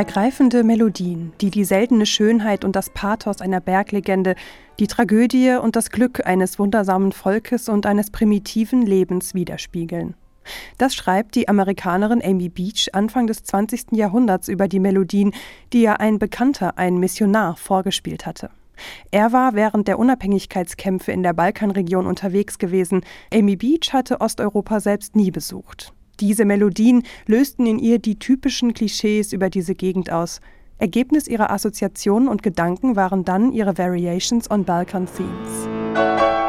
Ergreifende Melodien, die die seltene Schönheit und das Pathos einer Berglegende, die Tragödie und das Glück eines wundersamen Volkes und eines primitiven Lebens widerspiegeln. Das schreibt die Amerikanerin Amy Beach Anfang des 20. Jahrhunderts über die Melodien, die ihr ein Bekannter, ein Missionar, vorgespielt hatte. Er war während der Unabhängigkeitskämpfe in der Balkanregion unterwegs gewesen. Amy Beach hatte Osteuropa selbst nie besucht. Diese Melodien lösten in ihr die typischen Klischees über diese Gegend aus. Ergebnis ihrer Assoziationen und Gedanken waren dann ihre Variations on Balkan Themes.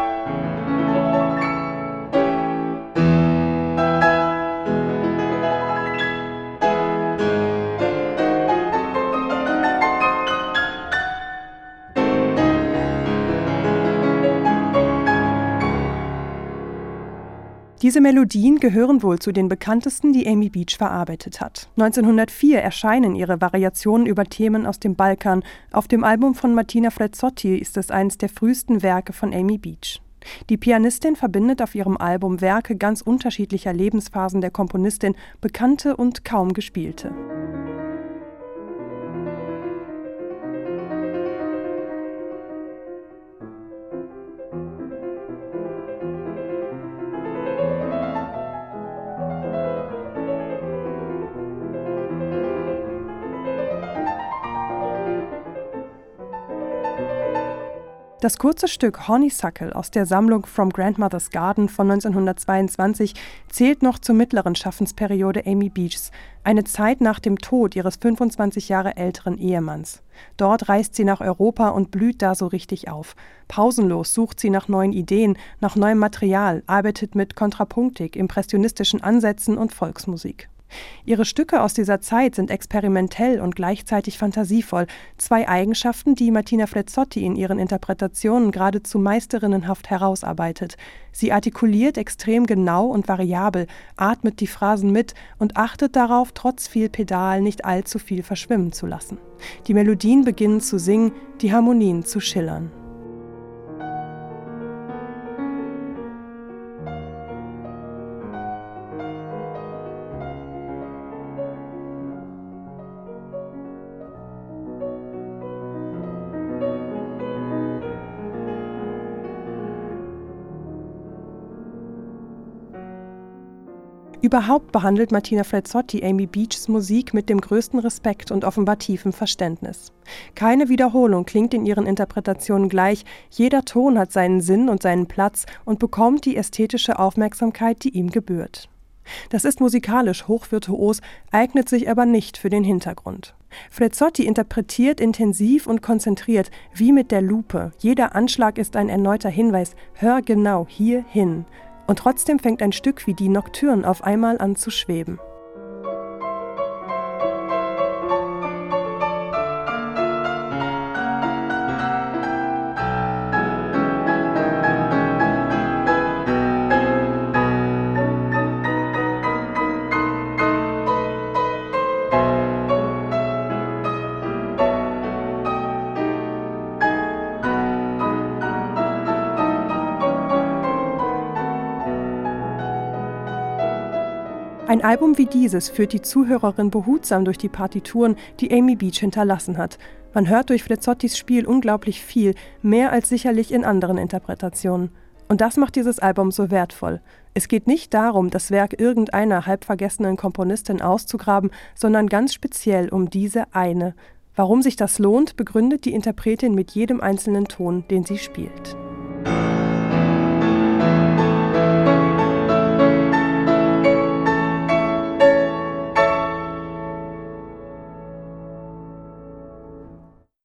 Diese Melodien gehören wohl zu den bekanntesten, die Amy Beach verarbeitet hat. 1904 erscheinen ihre Variationen über Themen aus dem Balkan. Auf dem Album von Martina Frezzotti ist es eines der frühesten Werke von Amy Beach. Die Pianistin verbindet auf ihrem Album Werke ganz unterschiedlicher Lebensphasen der Komponistin, bekannte und kaum gespielte. Das kurze Stück Honeysuckle aus der Sammlung From Grandmother's Garden von 1922 zählt noch zur mittleren Schaffensperiode Amy Beachs, eine Zeit nach dem Tod ihres 25 Jahre älteren Ehemanns. Dort reist sie nach Europa und blüht da so richtig auf. Pausenlos sucht sie nach neuen Ideen, nach neuem Material, arbeitet mit Kontrapunktik, impressionistischen Ansätzen und Volksmusik. Ihre Stücke aus dieser Zeit sind experimentell und gleichzeitig fantasievoll, zwei Eigenschaften, die Martina Flezzotti in ihren Interpretationen geradezu meisterinnenhaft herausarbeitet. Sie artikuliert extrem genau und variabel, atmet die Phrasen mit und achtet darauf, trotz viel Pedal nicht allzu viel verschwimmen zu lassen. Die Melodien beginnen zu singen, die Harmonien zu schillern. Überhaupt behandelt Martina Frezzotti Amy Beachs Musik mit dem größten Respekt und offenbar tiefem Verständnis. Keine Wiederholung klingt in ihren Interpretationen gleich, jeder Ton hat seinen Sinn und seinen Platz und bekommt die ästhetische Aufmerksamkeit, die ihm gebührt. Das ist musikalisch hochvirtuos, eignet sich aber nicht für den Hintergrund. Frezzotti interpretiert intensiv und konzentriert, wie mit der Lupe. Jeder Anschlag ist ein erneuter Hinweis, hör genau hier hin. Und trotzdem fängt ein Stück wie die Nocturne auf einmal an zu schweben. Ein Album wie dieses führt die Zuhörerin behutsam durch die Partituren, die Amy Beach hinterlassen hat. Man hört durch Frezzottis Spiel unglaublich viel, mehr als sicherlich in anderen Interpretationen. Und das macht dieses Album so wertvoll. Es geht nicht darum, das Werk irgendeiner halbvergessenen Komponistin auszugraben, sondern ganz speziell um diese eine. Warum sich das lohnt, begründet die Interpretin mit jedem einzelnen Ton, den sie spielt.